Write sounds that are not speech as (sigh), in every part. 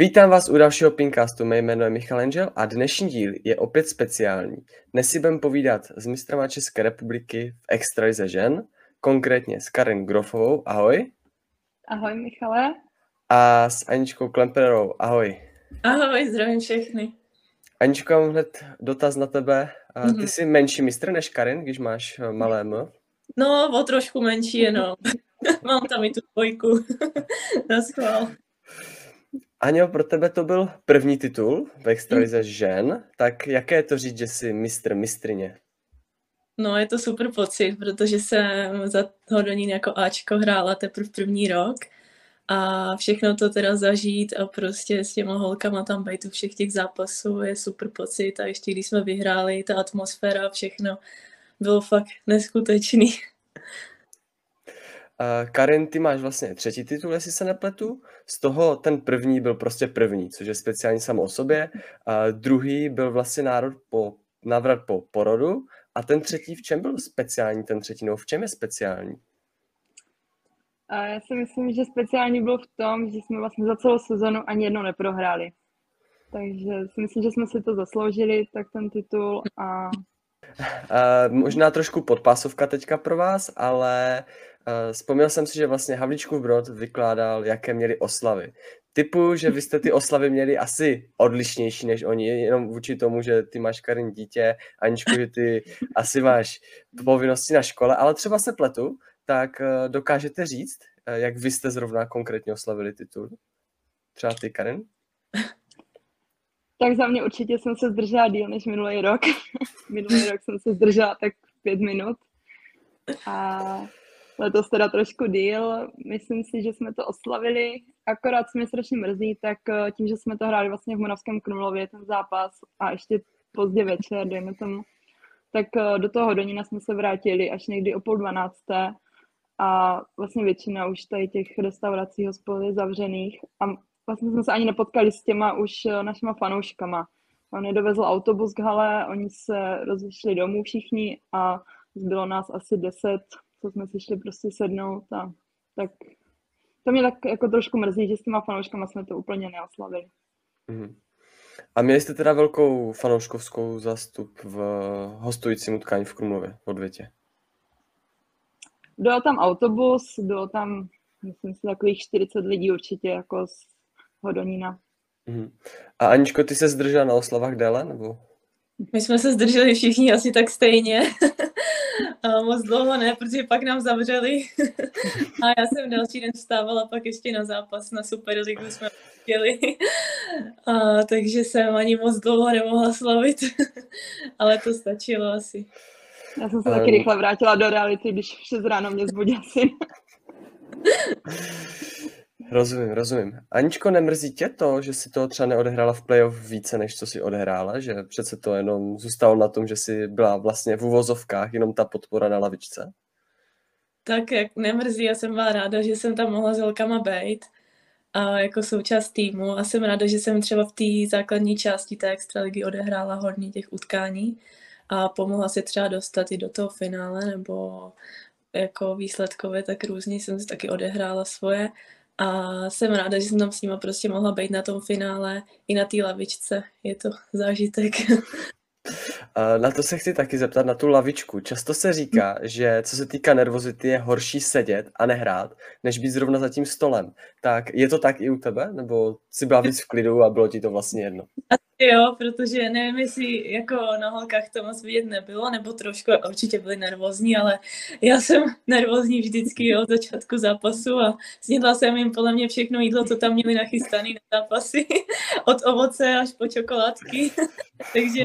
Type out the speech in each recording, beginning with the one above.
Vítám vás u dalšího Pinkastu, mé jméno je Michal Angel a dnešní díl je opět speciální. Dnes si budeme povídat s mistrama České republiky v extralize žen, konkrétně s Karen Grofovou, ahoj. Ahoj Michale. A s Aničkou Klemperovou, ahoj. Ahoj, zdravím všechny. Aničko, mám hned dotaz na tebe. Ty mm-hmm. jsi menší mistr než Karin, když máš eh, malé M? No, o trošku menší jenom. (laughs) mám tam i tu dvojku. (laughs) na schvál. Aňo, pro tebe to byl první titul v extralize mm. žen, tak jaké je to říct, že jsi mistr, mistrině? No, je to super pocit, protože jsem za Hodonín jako Ačko hrála teprve první rok a všechno to teda zažít a prostě s těma holkama tam být u všech těch zápasů je super pocit a ještě když jsme vyhráli, ta atmosféra a všechno bylo fakt neskutečný. Karin, ty máš vlastně třetí titul, jestli se nepletu. Z toho ten první byl prostě první, což je speciální samo o sobě. Uh, druhý byl vlastně národ po, návrat po porodu. A ten třetí, v čem byl speciální ten třetí? No, v čem je speciální? A já si myslím, že speciální byl v tom, že jsme vlastně za celou sezonu ani jednou neprohráli. Takže si myslím, že jsme si to zasloužili, tak ten titul a... (laughs) Uh, možná trošku podpásovka teďka pro vás, ale uh, vzpomněl jsem si, že vlastně Havlíčkův Brod vykládal, jaké měli oslavy. Typu, že vy jste ty oslavy měli asi odlišnější než oni, jenom vůči tomu, že ty máš Karin dítě, Aničku, že ty asi máš povinnosti na škole, ale třeba se pletu, tak uh, dokážete říct, uh, jak vy jste zrovna konkrétně oslavili titul? Třeba ty, Karin? Tak za mě určitě jsem se zdržela díl než minulý rok. (laughs) minulý rok jsem se zdržela tak pět minut. A letos teda trošku díl. Myslím si, že jsme to oslavili. Akorát se mě strašně mrzí, tak eh, tím, že jsme to hráli vlastně v Moravském Knulově, ten zápas, a ještě pozdě večer, dejme tomu, tak eh, do toho Hodonína jsme se vrátili až někdy o půl dvanácté a vlastně většina už tady těch restaurací, hospod je zavřených a vlastně jsme se ani nepotkali s těma už eh, našima fanouškama. On je dovezl autobus k hale, oni se rozešli domů všichni a bylo nás asi deset, co jsme si šli prostě sednout a tak to mě tak jako trošku mrzí, že s těma fanouškama jsme to úplně neoslavili. Mm-hmm. A měli jste teda velkou fanouškovskou zastup v hostujícím utkání v Krumlově v odvětě? Byl tam autobus, bylo tam, myslím si, takových 40 lidí určitě, jako z Hodonína. Mm-hmm. A Aničko, ty se zdržela na oslavách déle, nebo? My jsme se zdrželi všichni asi tak stejně. (laughs) a moc dlouho ne, protože pak nám zavřeli. (laughs) a já jsem další den vstávala pak ještě na zápas na Superligu jsme chtěli. (laughs) a, takže jsem ani moc dlouho nemohla slavit. Ale to stačilo asi. Já jsem se um... taky rychle vrátila do reality, když v 6 ráno mě zbudil syn. Rozumím, rozumím. Aničko, nemrzí tě to, že si to třeba neodehrála v playoff více, než co si odehrála? Že přece to jenom zůstalo na tom, že si byla vlastně v uvozovkách jenom ta podpora na lavičce? Tak jak nemrzí, já jsem byla ráda, že jsem tam mohla s holkama být a jako součást týmu a jsem ráda, že jsem třeba v té základní části té extraligy odehrála hodně těch utkání a pomohla si třeba dostat i do toho finále nebo jako výsledkově, tak různě jsem si taky odehrála svoje a jsem ráda, že jsem tam s nima prostě mohla být na tom finále i na té lavičce. Je to zážitek. (laughs) Na to se chci taky zeptat, na tu lavičku. Často se říká, že co se týká nervozity, je horší sedět a nehrát, než být zrovna za tím stolem. Tak je to tak i u tebe? Nebo si byla víc v klidu a bylo ti to vlastně jedno? Jo, protože nevím, jestli jako na holkách to moc vidět nebylo, nebo trošku určitě byli nervózní, ale já jsem nervózní vždycky od začátku zápasu a snědla jsem jim podle mě všechno jídlo, co tam měli nachystané na zápasy, (laughs) od ovoce až po čokoládky, (laughs) takže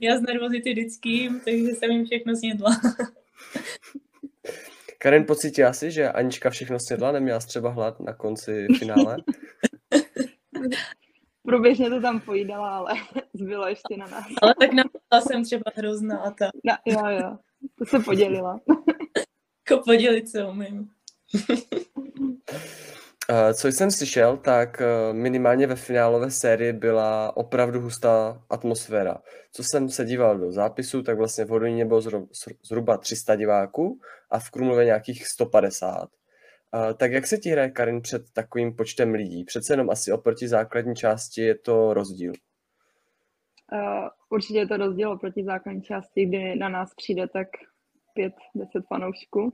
já z nervozity vždycky takže jsem jim všechno snědla. (laughs) Karen, pocítila si, že Anička všechno snědla, neměla třeba hlad na konci finále? Průběžně to tam pojídala, ale (laughs) zbylo ještě na nás. Ale tak na jsem třeba hrozná a ta. Na, jo, jo, to se podělila. jako podělit se umím. Uh, co jsem slyšel, tak uh, minimálně ve finálové sérii byla opravdu hustá atmosféra. Co jsem se díval do zápisu, tak vlastně v Hodoníně bylo zhruba 300 diváků a v Krumlově nějakých 150. Uh, tak jak se ti hraje, Karin, před takovým počtem lidí? Přece jenom asi oproti základní části je to rozdíl. Uh, určitě je to rozdíl oproti základní části, kdy na nás přijde tak 5-10 fanoušků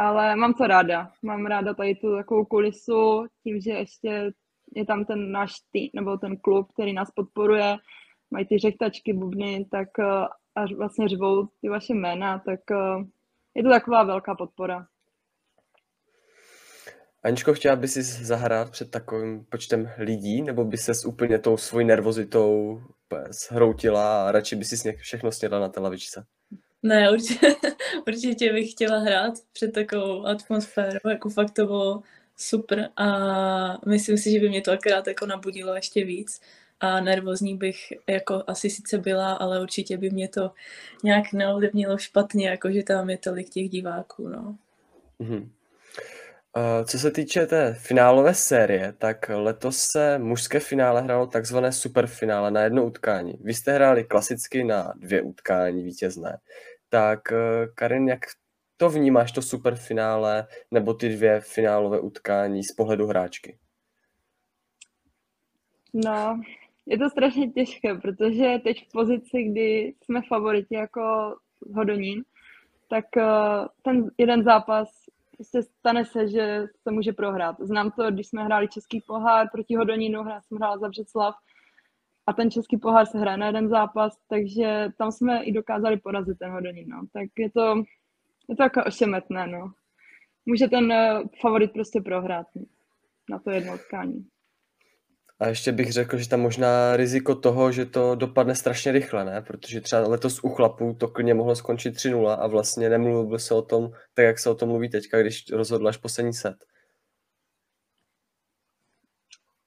ale mám to ráda. Mám ráda tady tu takovou kulisu, tím, že ještě je tam ten náš tým, nebo ten klub, který nás podporuje, mají ty řechtačky, bubny, tak eh, až vlastně řvou ty vaše jména, tak eh, je to taková velká podpora. Aničko, chtěla by si zahrát před takovým počtem lidí, nebo by se s úplně tou svojí nervozitou zhroutila a radši by si všechno snědla na televičce? Ne, určitě, (laughs) určitě bych chtěla hrát před takovou atmosférou, jako fakt to bylo super a myslím si, že by mě to akorát jako nabudilo ještě víc a nervózní bych jako asi sice byla, ale určitě by mě to nějak neovlivnilo špatně, jako že tam je tolik těch diváků, no. Mm-hmm. Co se týče té finálové série, tak letos se mužské finále hrálo takzvané superfinále na jedno utkání. Vy jste hráli klasicky na dvě utkání vítězné. Tak eh, Karin, jak to vnímáš, to superfinále nebo ty dvě finálové utkání z pohledu hráčky? No, je to strašně těžké, protože teď v pozici, kdy jsme favoriti jako Hodonín, tak eh, ten jeden zápas prostě stane se, že se může prohrát. Znám to, když jsme hráli Český pohár proti Hodonínu, hrál jsem hrála za Břeclav a ten Český pohár se hraje na jeden zápas, takže tam jsme i dokázali porazit ten Hodonín. No. Tak je to, je to jako ošemetné. No. Může ten eh, favorit prostě prohrát na to jedno utkání. A ještě bych řekl, že tam možná riziko toho, že to dopadne strašně rychle, ne? Protože třeba letos u chlapů to klidně mohlo skončit 3-0 a vlastně nemluvil se o tom, tak jak se o tom mluví teďka, když rozhodl až poslední set.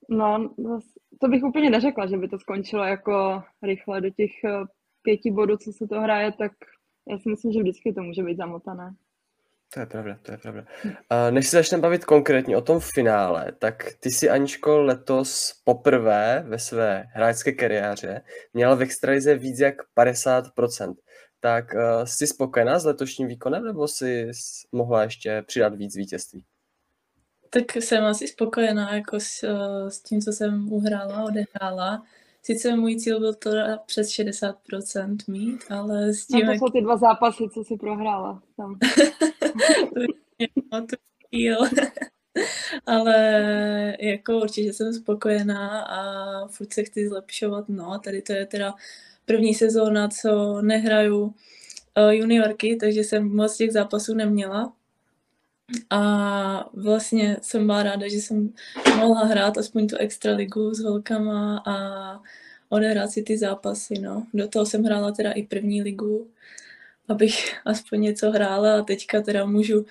No, to bych úplně neřekla, že by to skončilo jako rychle do těch eh, pěti bodů, co se to hraje, tak já si myslím, že vždycky to může být zamotané. To je pravda, to je pravda. A než se začneme bavit konkrétně o tom finále, tak ty si, Aničko, letos poprvé ve své hráčské kariéře měla v extralize víc jak 50%. Tak uh, jsi spokojená s letošním výkonem, nebo jsi mohla ještě přidat víc vítězství? Tak jsem asi spokojená jako s, eh, s tím, co jsem uhrála, odehrála. Sice můj cíl byl to přes 60% mít, ale s tím... No to jsou ty dva zápasy, co si prohrála tam. (laughs) to (laughs) cíl. ale jako určitě jsem spokojená a furt se chci zlepšovat. No, tady to je teda první sezóna, co nehraju uh, juniorky, takže jsem moc těch zápasů neměla. A vlastně jsem byla ráda, že jsem mohla hrát aspoň tu extraligu s holkama a odehrát si ty zápasy. No. Do toho jsem hrála teda i první ligu, abych aspoň něco hrála a teďka teda můžu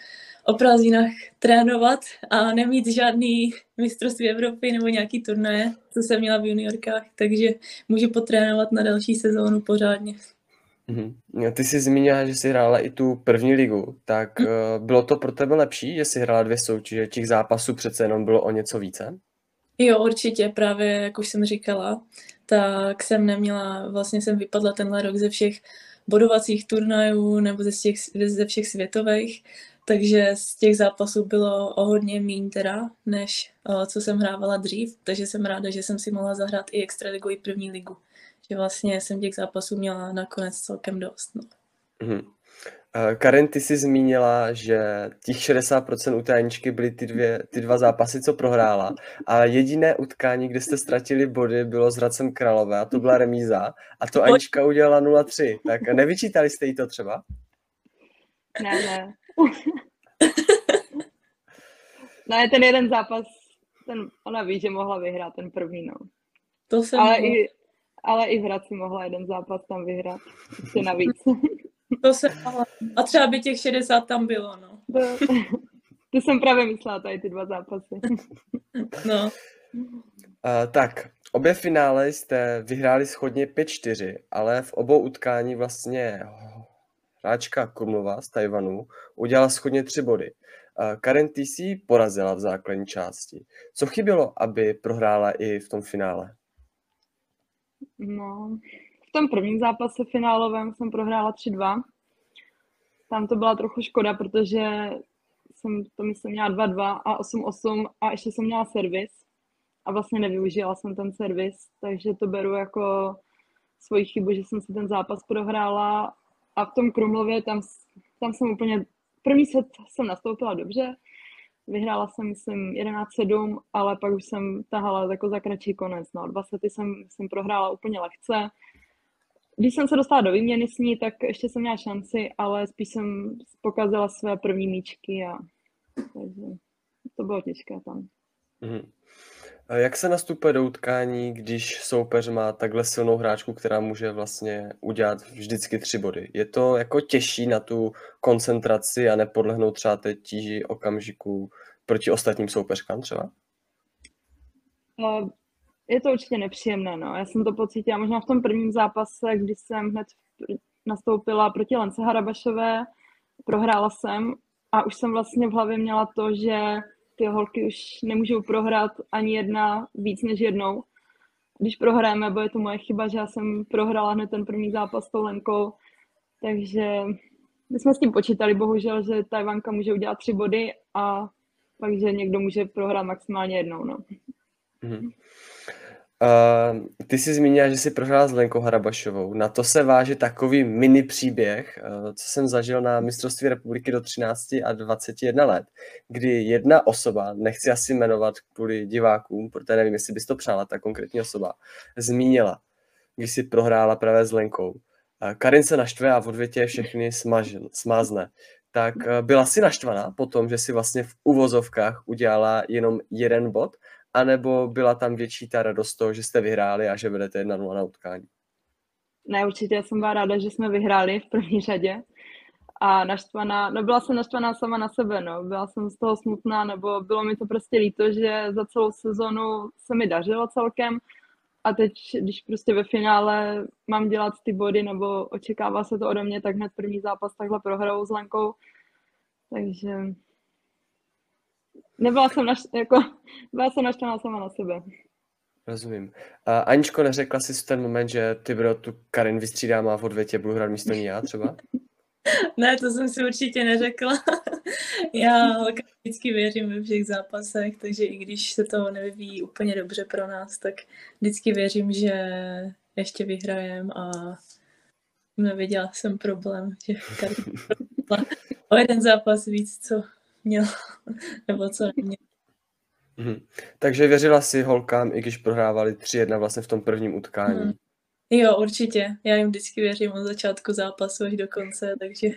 o prázdninách trénovat a nemít žádný mistrovství Evropy nebo nějaký turnaje, co jsem měla v juniorkách, takže můžu potrénovat na další sezónu pořádně. Mm-hmm. Ty jsi zmínila, že jsi hrála i tu první ligu, tak mm. uh, bylo to pro tebe lepší, že jsi hrála dvě soutěže, těch zápasů přece jenom bylo o něco více? Jo, určitě, právě jak už jsem říkala, tak jsem neměla, vlastně jsem vypadla tenhle rok ze všech bodovacích turnajů nebo ze, těch, ze všech světových, takže z těch zápasů bylo o hodně míň teda, než o, co jsem hrávala dřív, takže jsem ráda, že jsem si mohla zahrát i extraligu, i první ligu že vlastně jsem těch zápasů měla nakonec celkem dost. No. Mm-hmm. Karen, ty jsi zmínila, že těch 60% u tajničky byly ty, dvě, ty dva zápasy, co prohrála. A jediné utkání, kde jste ztratili body, bylo s Hradcem Králové a to byla remíza. A to Anička udělala 0-3. Tak nevyčítali jste jí to třeba? Ne, ne. (laughs) ne, ten jeden zápas, ten, ona ví, že mohla vyhrát ten první, no. To jsem Ale i, ale i v Hradci mohla jeden zápas tam vyhrát. Ještě navíc. (laughs) To se A třeba by těch 60 tam bylo, no. To, to jsem právě myslela, tady ty dva zápasy. No. Uh, tak, obě finále jste vyhráli schodně 5-4, ale v obou utkání vlastně hráčka Kumlova z Tajvanu udělala schodně tři body. Uh, Karen, jsi porazila v základní části. Co chybělo, aby prohrála i v tom finále? No, v tom prvním zápase finálovém jsem prohrála 3-2. Tam to byla trochu škoda, protože jsem to myslím měla 2-2 a 8-8 a ještě jsem měla servis a vlastně nevyužila jsem ten servis, takže to beru jako svoji chybu, že jsem si ten zápas prohrála. A v tom Krumlově tam, tam jsem úplně, první set jsem nastoupila dobře, vyhrála jsem, myslím, 11-7, ale pak už jsem tahala jako za kratší konec, no, dva sety jsem, jsem prohrála úplně lehce, když jsem se dostala do výměny s ní, tak ještě jsem měla šanci, ale spíš jsem pokazila své první míčky a takže to bylo těžké tam. Mm-hmm. Jak se nastupuje do utkání, když soupeř má takhle silnou hráčku, která může vlastně udělat vždycky tři body? Je to jako těžší na tu koncentraci a nepodlehnout třeba té tíži okamžiku proti ostatním soupeřkám třeba? Je to určitě nepříjemné, no. Já jsem to pocítila možná v tom prvním zápase, kdy jsem hned nastoupila proti Lence Harabašové, prohrála jsem a už jsem vlastně v hlavě měla to, že ty holky už nemůžou prohrát ani jedna víc než jednou. Když prohrajeme, bo je to moje chyba, že já jsem prohrala hned ten první zápas s tou Lenkou, takže my jsme s tím počítali, bohužel, že Tajvanka může udělat tři body a pak, že někdo může prohrát maximálně jednou. No. Mm-hmm. Uh, ty jsi zmínila, že jsi prohrála s Lenkou Harabašovou. Na to se váže takový mini příběh, uh, co jsem zažil na mistrovství republiky do 13 a 21 let, kdy jedna osoba, nechci asi jmenovat kvůli divákům, protože nevím, jestli bys to přála, ta konkrétní osoba, zmínila, když si prohrála právě s Lenkou. Uh, Karin se naštve a v odvětě všechny smažen, smázne. Tak uh, byla si naštvaná po tom, že si vlastně v uvozovkách udělala jenom jeden bod anebo byla tam větší ta radost toho, že jste vyhráli a že vedete 1-0 na utkání? Ne, určitě jsem byla ráda, že jsme vyhráli v první řadě a naštvaná, no byla jsem naštvaná sama na sebe, no. Byla jsem z toho smutná, nebo bylo mi to prostě líto, že za celou sezonu se mi dařilo celkem a teď, když prostě ve finále mám dělat ty body, nebo očekává se to ode mě, tak hned první zápas takhle prohrou s Lenkou, takže nebyla jsem, naš, jako, byla jsem naštvaná sama na sebe. Rozumím. A Aničko, neřekla jsi v ten moment, že ty bro tu Karin vystřídám a v odvětě budu hrát místo ní já třeba? (laughs) ne, to jsem si určitě neřekla. (laughs) já vždycky věřím ve všech zápasech, takže i když se to nevyvíjí úplně dobře pro nás, tak vždycky věřím, že ještě vyhrajem a neviděla jsem problém, že Karin (laughs) o jeden zápas víc, co měl, (laughs) nebo co neměl. Mhm. Takže věřila si holkám, i když prohrávali 3-1 vlastně v tom prvním utkání. Hmm. Jo, určitě. Já jim vždycky věřím od začátku zápasu až do konce, takže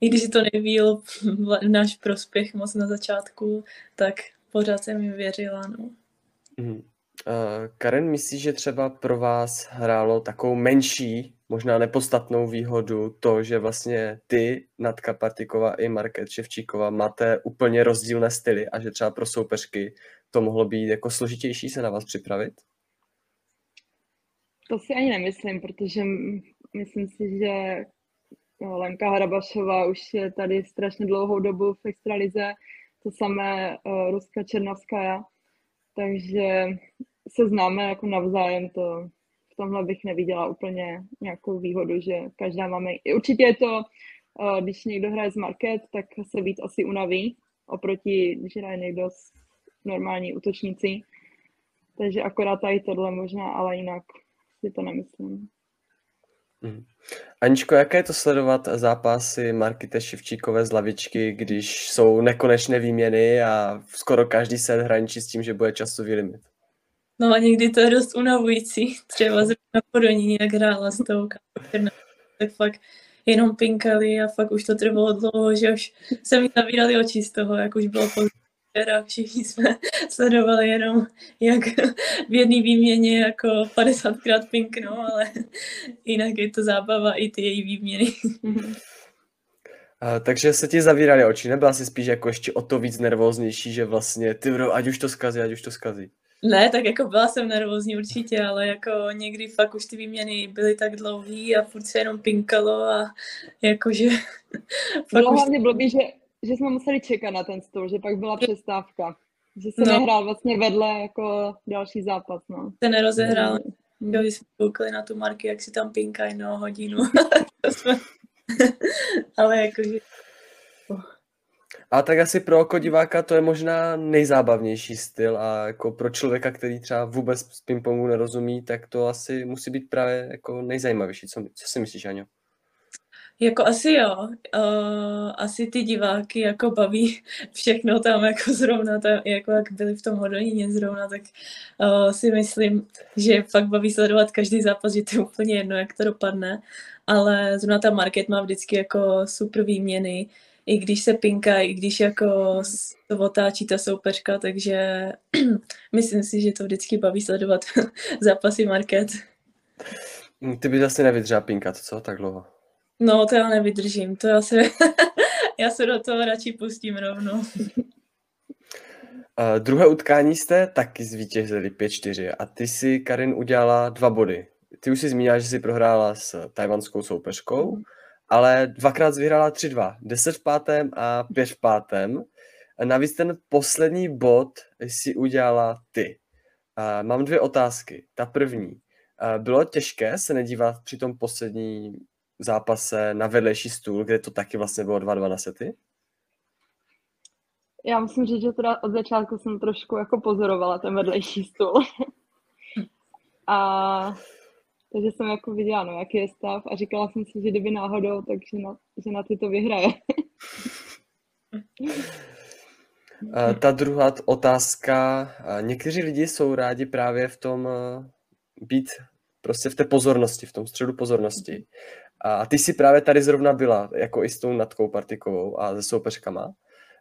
i když to nevíl v náš prospěch moc na začátku, tak pořád jsem jim věřila. No. Hmm. Uh, Karen, myslíš, že třeba pro vás hrálo takovou menší možná nepodstatnou výhodu to, že vlastně ty, Natka Partikova i Market Ševčíková máte úplně rozdílné styly a že třeba pro soupeřky to mohlo být jako složitější se na vás připravit? To si ani nemyslím, protože myslím si, že no, Lenka Harabašová už je tady strašně dlouhou dobu v extralize, to samé uh, Ruska Černovská, takže se známe jako navzájem, to tomhle bych neviděla úplně nějakou výhodu, že každá máme... Určitě je to, eh, když někdo hraje z market, tak se víc asi unaví, oproti, když hraje někdo s normální útočníci. Takže akorát tady tohle možná, ale jinak si to nemyslím. Hmm. Aničko, jaké je to sledovat zápasy Markite Šivčíkové z lavičky, když jsou nekonečné výměny a skoro každý set hraničí s tím, že bude časový limit? No a někdy to je dost unavující. Třeba na Podoní, jak hrála s tou tak fakt jenom pinkali a fakt už to trvalo dlouho, že už se mi zavírali oči z toho, jak už bylo pozdě a všichni jsme (laughs) sledovali jenom, jak v jedné výměně jako 50krát pinknou, ale (laughs) jinak je to zábava i ty její výměny. A, takže se ti zavírali oči, nebyla jsi spíš jako ještě o to víc nervóznější, že vlastně ty bro, ať už to zkazí, ať už to zkazí. Ne, tak jako byla jsem nervózní určitě, ale jako někdy fakt už ty výměny byly tak dlouhý a furt se jenom pinkalo a jakože... (laughs) Bylo už... hlavně blbý, že, že jsme museli čekat na ten stůl, že pak byla přestávka. Že se No. nehrál vlastně vedle jako další zápas, no. Se nerozehrál, Mm. jo, když jsme koukali na tu marky, jak si tam pinkají no hodinu. (laughs) jsme... (laughs) Ale jakože, A tak asi pro oko diváka to je možná nejzábavnější styl a jako pro člověka, který třeba vůbec z pingpongu nerozumí, tak to asi musí být právě jako nejzajímavější. Co, co si myslíš, Aňo? jako asi jo, uh, asi ty diváky jako baví všechno tam jako zrovna, tam, jako jak byli v tom Hodoníně zrovna, tak uh, si myslím, že fakt baví sledovat každý zápas, že to je úplně jedno, jak to dopadne, ale zrovna ta market má vždycky jako super výměny, i když se pinká, i když jako to otáčí ta soupeřka, takže (clears throat) myslím si, že to vždycky baví sledovat (laughs) zápasy market. Hm, Ty bys asi nevydržela pinkat, co? Tak dlouho. No, to já nevydržím, to já se, (laughs) já se do toho radši pustím rovnou. (laughs) Uh, druhé utkání jste taky zvítězili 5-4 a ty si, Karin, udělala dva body. Ty už si zmínila, že jsi prohrála s tajvanskou soupeřkou, ale dvakrát vyhrála 3-2. 10 v pátém a 5 v pátém. A navíc ten poslední bod si udělala ty. Uh, mám dvě otázky. Ta první. Uh, bylo těžké se nedívat při tom posledním zápase na vedlejší stůl, kde to taky vlastně bylo 2-2 na sety? Já musím říct, že teda od začátku jsem trošku jako pozorovala ten vedlejší stůl. (laughs) a takže jsem jako viděla, no, jaký je stav a říkala jsem si, že kdyby náhodou, takže na, že na ty to vyhraje. (laughs) Ta druhá otázka. Někteří lidi jsou rádi právě v tom eh, být prostě v té pozornosti, v tom středu pozornosti. A ty si právě tady zrovna byla, jako i s tou Natkou Partikovou a se soupeřkama.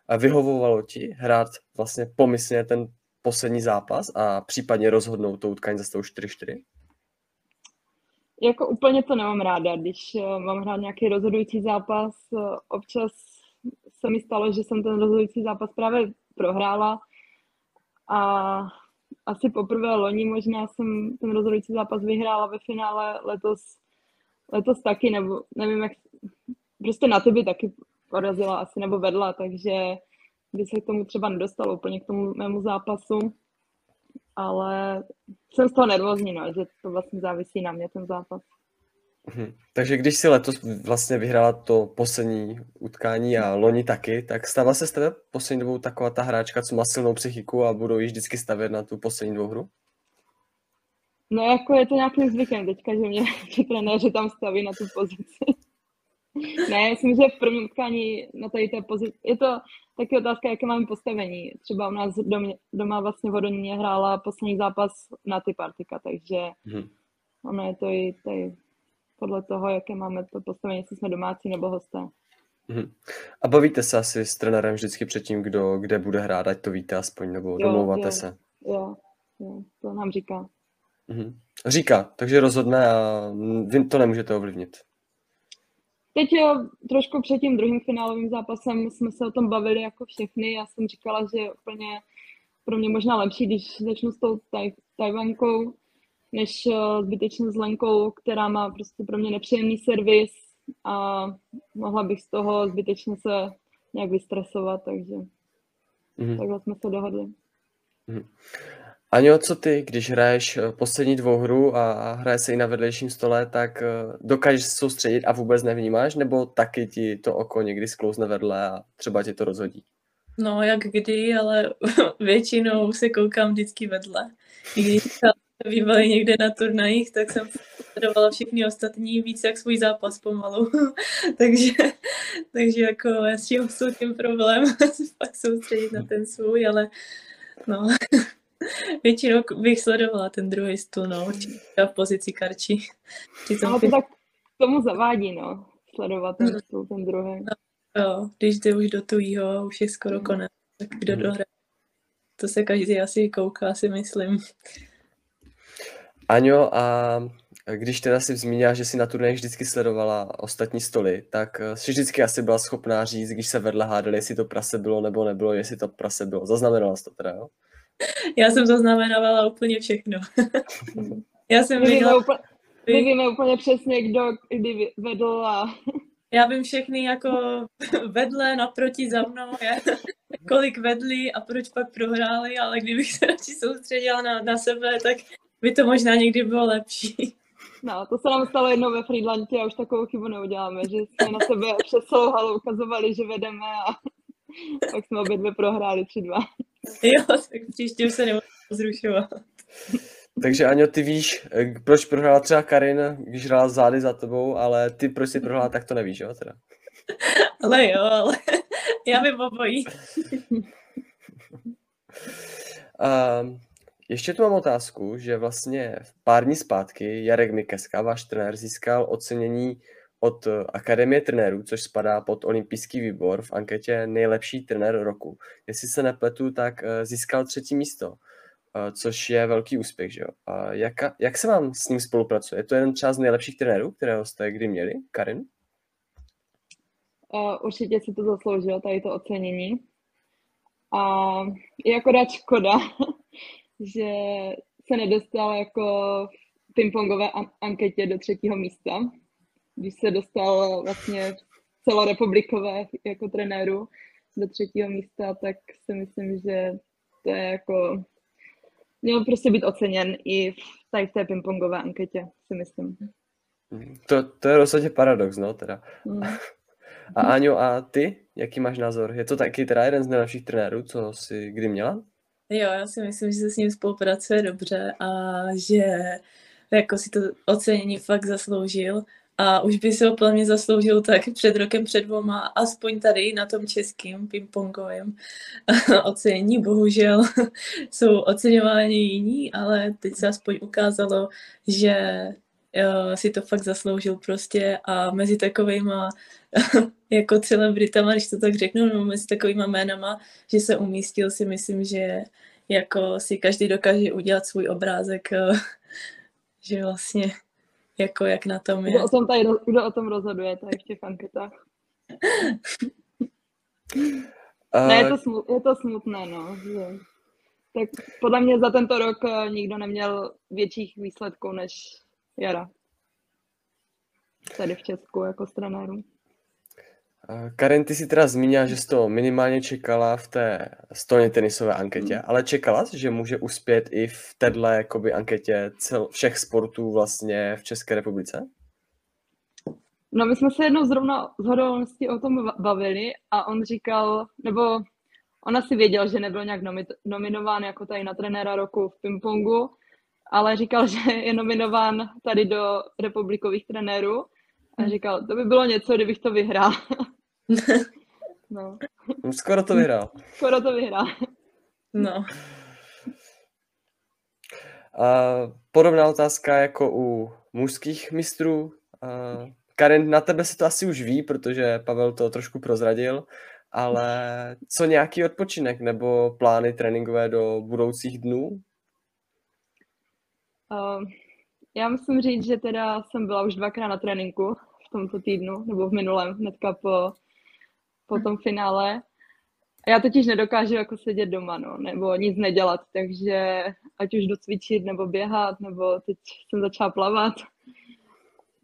A vyhovovalo ti hrát vlastně pomyslně ten poslední zápas a případně rozhodnout to utkání za tou 4-4? Jako úplně to nemám ráda, když eh, mám hrát nějaký rozhodující zápas. eh, Občas se mi stalo, že jsem ten rozhodující zápas právě prohrála a asi poprvé loni možná jsem ten rozhodující zápas vyhrála ve finále, letos, letos taky, nebo nevím jak, prostě na tebe taky porazila asi nebo vedla, takže by se k tomu třeba nedostalo úplně k tomu mému zápasu, ale jsem z toho nervózní, no, že to vlastně závisí na mě ten zápas. Mhm. Takže když si letos vlastně vyhrála to poslední utkání a loni taky, tak stává se z tebe poslední dobou taková ta hráčka, co má silnou psychiku a budou již vždycky stavět na tu poslední dvou hru? No jako je to nějakým zvykem teďka, že mě že trenéři tam staví na tu pozici. Ne, myslím, že v prvním utkání na tady té pozici, je to taky otázka, jaké máme postavení. Třeba u nás doma, doma vlastně v Hodoníně hrála poslední zápas na ty partika, takže Mhm. ono je to i tady podle toho, jaké máme to postavení, jestli jsme domácí nebo hosté. Mhm. A bavíte se asi s trenérem vždycky předtím, kdo kde bude hrát, ať to víte aspoň, nebo Jo, domlouváte jo. se. Jo, jo, to nám říká. Mhm. Říká, takže rozhodne a vy to nemůžete ovlivnit. Teď trošku před tím druhým finálovým zápasem jsme se o tom bavili jako všechny. Já jsem říkala, že je úplně pro mě možná lepší, když začnu s tou taj, Tajvankou, než uh, zbytečně s Lenkou, která má prostě pro mě nepříjemný servis a mohla bych z toho zbytečně se nějak vystresovat, takže Mhm. takhle jsme se dohodli. Aňo, co ty, když hraješ eh, poslední dvou hru a hraje se i na vedlejším stole, tak eh, dokážeš se soustředit a vůbec nevnímáš, nebo taky ti to oko někdy sklouzne vedle a třeba ti to rozhodí? No, jak kdy, ale (laughs) většinou se koukám vždycky vedle. I když bývali někde na turnajích, tak jsem sledovala všechny ostatní víc jak svůj zápas pomalu. (laughs) takže, takže jako já s tím (laughs) jsou tím problém se fakt soustředit na ten svůj, ale no, (laughs) většinou bych sledovala ten druhý stůl, no, určitě v pozici karči. No to tak k tomu zavádí, no, sledovat ten stůl, ten druhý. Jo, když jde už do tujího, už je skoro konec, tak kdo Mhm. dohraje. To se každý asi kouká, si myslím. Aňo, a když teda si zmínila, že si na turnajích vždycky sledovala ostatní stoly, tak eh, si vždycky asi byla schopná říct, když se vedle hádali, jestli to prase bylo nebo nebylo, jestli to prase bylo. Zaznamenala jsi to teda, jo? (laughs) Já jsem zaznamenávala úplně všechno. (laughs) Já jsem My viděla, úplně, my víme úplně přesně, kdo kdy vedl a (laughs) Já vím všechny jako vedle, naproti za mnou, je, kolik vedli a proč pak prohráli, ale kdybych se radši soustředila na, na sebe, tak by to možná někdy bylo lepší. No, to se nám stalo jednou ve Friedlandě a už takovou chybu neuděláme, že jsme na sebe přes celou halu ukazovali, že vedeme a pak jsme obě dvě prohráli 3-2. (laughs) Jo, tak příště už se nebudu zrušovat. Takže Aňo, ty víš, eh, proč prohrála třeba Karin, když hrála zády za tebou, ale ty proč jsi prohrála, tak to nevíš, jo? Teda. (laughs) Ale jo, ale (laughs) já vím obojí. Um, ještě tu mám otázku, že vlastně v pár dní zpátky Jarek Mikeska, váš trenér, získal ocenění od eh, Akademie trenérů, což spadá pod olympijský výbor v anketě nejlepší trenér roku. Jestli se nepletu, tak eh, získal třetí místo, eh, což je velký úspěch. Že jo? A jak, jak se vám s ním spolupracuje? Je to jeden čas nejlepších trenérů, kterého jste kdy měli, Karin? Určitě si to zasloužil, tady to ocenění. A je akorát škoda, (laughs) že se nedostal jako v pingpongové anketě do třetího místa, když se dostal vlastně celorepublikové jako trenéru do třetího místa, tak si myslím, že to je jako měl prostě být oceněn i v, tady v té pingpongové anketě, si myslím. To, to je rozhodně paradox, no teda. Mm. A Áňo, a ty, jaký máš názor? Je to taky teda jeden z nejlepších trenérů, co jsi kdy měla? Jo, já si myslím, že se s ním spolupracuje dobře a že jako si to ocenění fakt zasloužil a už by se ho plně zasloužil tak před rokem, před dvoma, aspoň tady na tom českým pingpongovém (laughs) ocenění. Bohužel (laughs) jsou oceňováni jiní, ale teď se aspoň ukázalo, že uh, si to fakt zasloužil prostě a mezi takovýma (laughs) jako celebritama, když to tak řeknu, nebo mezi takovýma jménama, že se umístil si myslím, že jako si každý dokáže udělat svůj obrázek, uh, že vlastně jako jak na tom je. Kdo o tom, tady, kdo o tom rozhoduje tady v těch anketách? (laughs) Uh, ne, je to, smut, je to smutné, no. Že... Tak podle mě za tento rok eh, nikdo neměl větších výsledků než Jara. Tady v Česku jako trenéru. Karen, ty si teda zmínila, že jsi to minimálně čekala v té stolně tenisové anketě, mm. ale čekala jsi, že může uspět i v této jakoby, anketě cel, všech sportů vlastně v České republice? No my jsme se jednou zrovna z hodolností o tom bavili a on říkal, nebo ona si věděl, že nebyl nějak nominován jako tady na trenéra roku v pingpongu, ale říkal, (laughs) že je nominován tady do republikových trenérů a hmm. říkal, to by bylo něco, kdybych to vyhrál. (laughs) no. Skoro to vyhrál. Skoro to vyhrál. No. Uh, podobná otázka jako u mužských mistrů. Uh, Karin, na tebe se to asi už ví, protože Pavel to trošku prozradil, ale co nějaký odpočinek nebo plány tréninkové do budoucích dnů? Uh, já musím říct, že teda jsem byla už dvakrát na tréninku v tomto týdnu, nebo v minulém, hnedka po, po tom finále. Já totiž nedokážu jako sedět doma, no, nebo nic nedělat, takže ať už jdu cvičit, nebo běhat, nebo teď jsem začala plavat,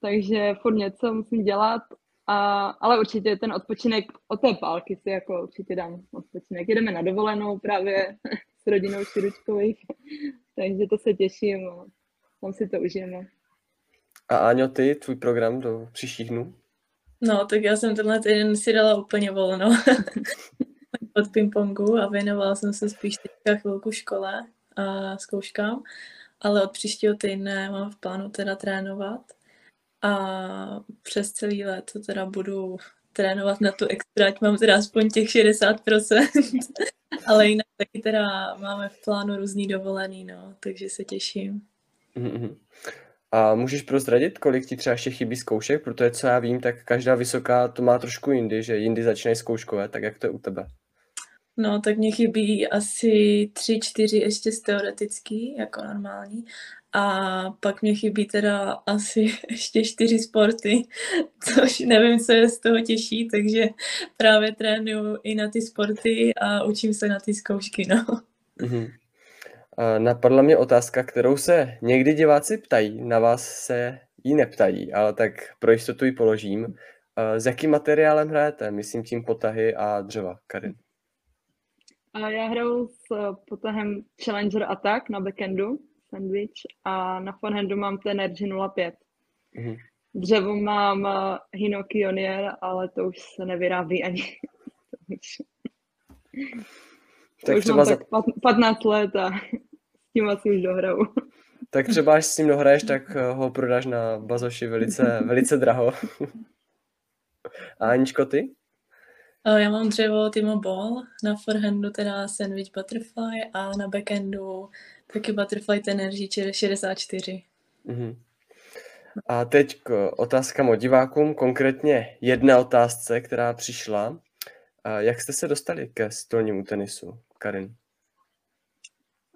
takže furt něco musím dělat, a, ale určitě ten odpočinek od té pálky si jako určitě dám odpočinek. Jedeme na dovolenou právě (laughs) s rodinou Širučkových, takže to se těším tam si to užijeme. A Áňo, ty, tvůj program do příštích dnů? No, tak já jsem tenhle týden si dala úplně volno (laughs) od pingpongu a věnovala jsem se spíš teďka chvilku škole a zkouškám, ale od příštího týdne mám v plánu teda trénovat a přes celý let teda budu trénovat na tu extra, ať mám teda aspoň těch 60%, (laughs) ale jinak taky teda máme v plánu různý dovolený, no, takže se těším. Mm-hmm. A můžeš prozradit, kolik ti třeba ještě chybí zkoušek? Protože co já vím, tak každá vysoká to má trošku jindy, že jindy začínají zkouškové, tak jak to je u tebe? No, tak mě chybí asi tři, čtyři ještě z teoretický, jako normální. A pak mě chybí teda asi (laughs) ještě čtyři sporty, (laughs) což nevím, co je z toho těžší, takže právě trénuju i na ty sporty a učím se na ty zkoušky, no. Mm-hmm. Napadla mě otázka, kterou se někdy diváci ptají, na vás se ji neptají, ale tak pro jistotu ji položím. S jakým materiálem hrajete? Myslím tím potahy a dřeva, Karin. A já hraju s potahem Challenger Attack na backendu, sandwich, a na forehandu mám ten Energy 05. Mhm. Dřevo mám uh, Hinoki Onier, ale to už se nevyrábí ani. (laughs) Tak už třeba mám za, tak pat- 15 let a s tím asi už dohraju. tak třeba až s ním dohraješ, tak eh, ho prodáš na bazoši velice, (laughs) velice draho. A Aničko, ty? A Já mám dřevo Timo Ball, na forehandu teda Sandwich Butterfly a na backendu taky Butterfly Energy 64. Mhm. A teď k otázkám od divákům, konkrétně jedna otázce, která přišla. A jak jste se dostali ke stolnímu tenisu, Karin?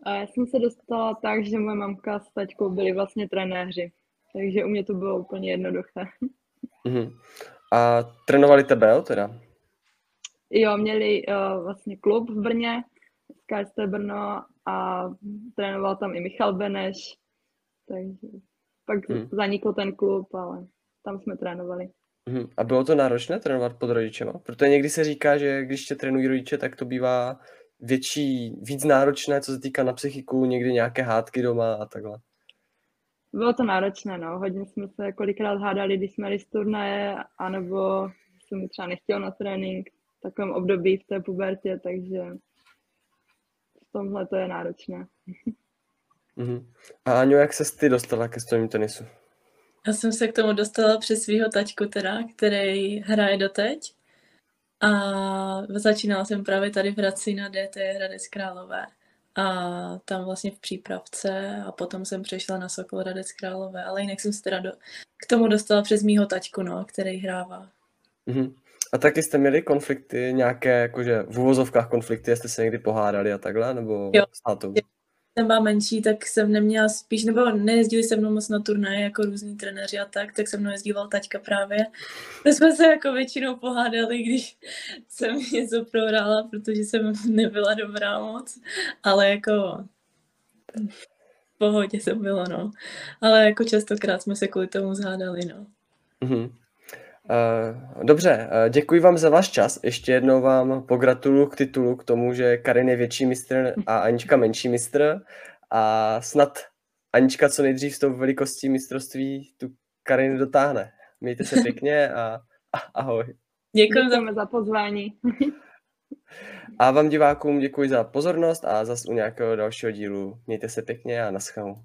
A já jsem se dostala tak, že moje mamka s taťkou byli vlastně trenéři. Takže u mě to bylo úplně jednoduché. Mhm. A trénovali tebe, jo, teda? Jo, měli uh, vlastně klub v Brně, KST Brno a trénoval tam i Michal Beneš, takže pak Hmm. zanikl ten klub, ale tam jsme trénovali. Mhm. A bylo to náročné trénovat pod rodičema? Protože někdy se říká, že když tě trénují rodiče, tak to bývá větší, víc náročné, co se týká na psychiku, někdy nějaké hádky doma a takhle. Bylo to náročné, no. Hodně jsme se kolikrát hádali, když jsme jeli z turnaje, anebo jsem mi třeba nechtěl na trénink v takovém období v té pubertě, takže v tomhle to je náročné. Mhm. A Aňo, jak se ty dostala ke stolnímu tenisu? Já jsem se k tomu dostala přes svého tačku teda, který hraje doteď. A začínala jsem právě tady v Hradci na DT Hradec Králové. A tam vlastně v přípravce a potom jsem přešla na Sokol Hradec Králové, ale jinak jsem se teda do, k tomu dostala přes mýho tačku, no, který hrává. Mhm. A taky jste měli konflikty, nějaké, jakože v uvozovkách konflikty, jste se někdy pohádali a takhle, nebo Jo. s tátou? Jsem byla menší, tak jsem neměla spíš, nebo nejezdili se mnou moc na turnaje jako různí trenéři a tak, tak se mnou jezdíval taťka právě. My jsme se jako většinou pohádali, když (laughs) jsem něco prohrála, protože jsem nebyla dobrá moc, ale jako v pohodě to bylo, no. Ale jako častokrát jsme se kvůli tomu zhádali, no. Mhm. Uh, dobře, uh, děkuji vám za váš čas. Ještě jednou vám pogratuluju k titulu, k tomu, že Karin je větší mistr a Anička menší mistr. A snad Anička co nejdřív s tou velikostí mistrovství tu Karin dotáhne. Mějte se pěkně a, a (laughs) ahoj. Děkuji za pozvání. (laughs) A vám divákům děkuji za pozornost a zas u nějakého dalšího dílu. Mějte se pěkně a naschledanou.